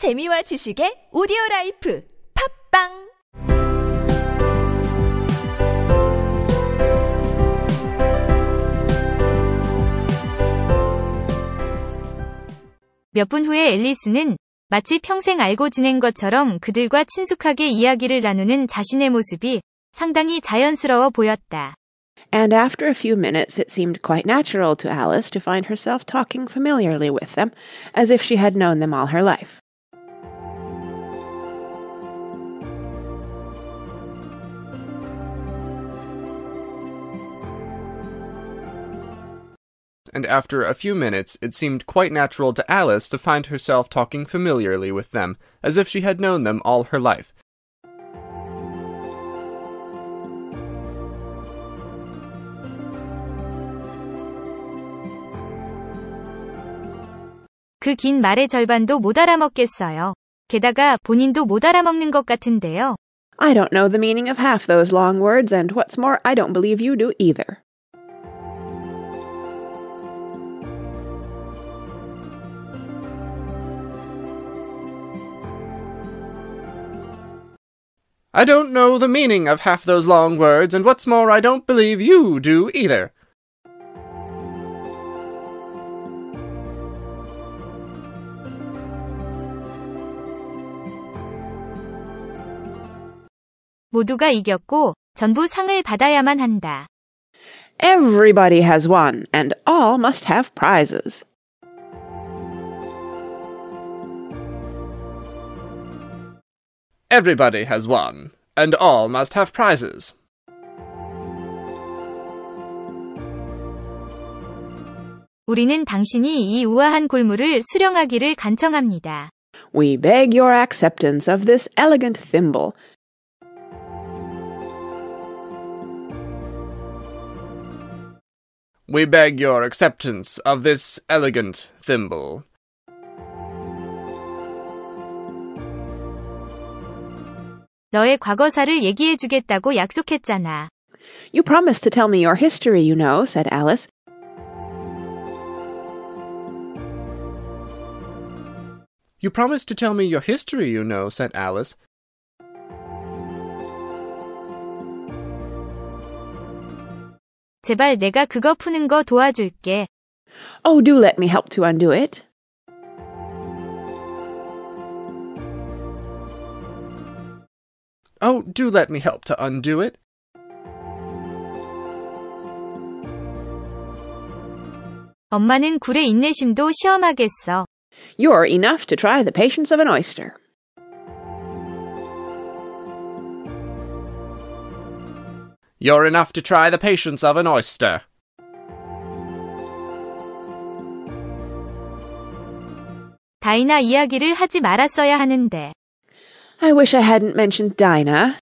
재미와 지식의 오디오 라이프 팝빵 몇 분 후에 앨리스는 마치 평생 알고 지낸 것처럼 그들과 친숙하게 이야기를 나누는 자신의 모습이 상당히 자연스러워 보였다. And after a few minutes, it seemed quite natural to Alice to find herself talking familiarly with them, as if she had known them all her life. and after a few minutes it seemed quite natural to Alice to find herself talking familiarly with them, as if she had known them all her life. 그 긴 말의 절반도 못 알아먹겠어요. 게다가 본인도 못 알아먹는 것 같은데요. I don't know the meaning of half those long words, and what's more, I don't believe you do either. I don't know the meaning of half those long words, and what's more, I don't believe you do either. 모두가 이겼고 전부 상을 받아야만 한다. Everybody has won, and all must have prizes. Everybody has won, and all must have prizes. 우리는 당신이 이 우아한 골무를 수령하기를 간청합니다. We beg your acceptance of this elegant thimble. We beg your acceptance of this elegant thimble. 너의 과거사를 얘기해 주겠다고 약속했잖아. You promised to tell me your history, you know, said Alice. You promised to tell me your history, you know, said Alice. 제발 내가 그거 푸는 거 도와줄게. Oh, do let me help to undo it. Oh, do let me help to undo it. 엄마는 굴의 인내심도 시험하겠어. You're enough to try the patience of an oyster. You're enough to try the patience of an oyster. 다이나 이야기를 하지 말았어야 하는데. I wish I hadn't mentioned Dinah.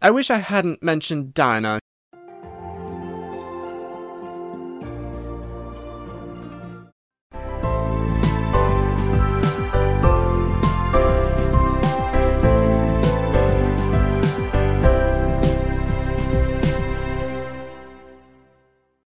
I wish I hadn't mentioned Dinah.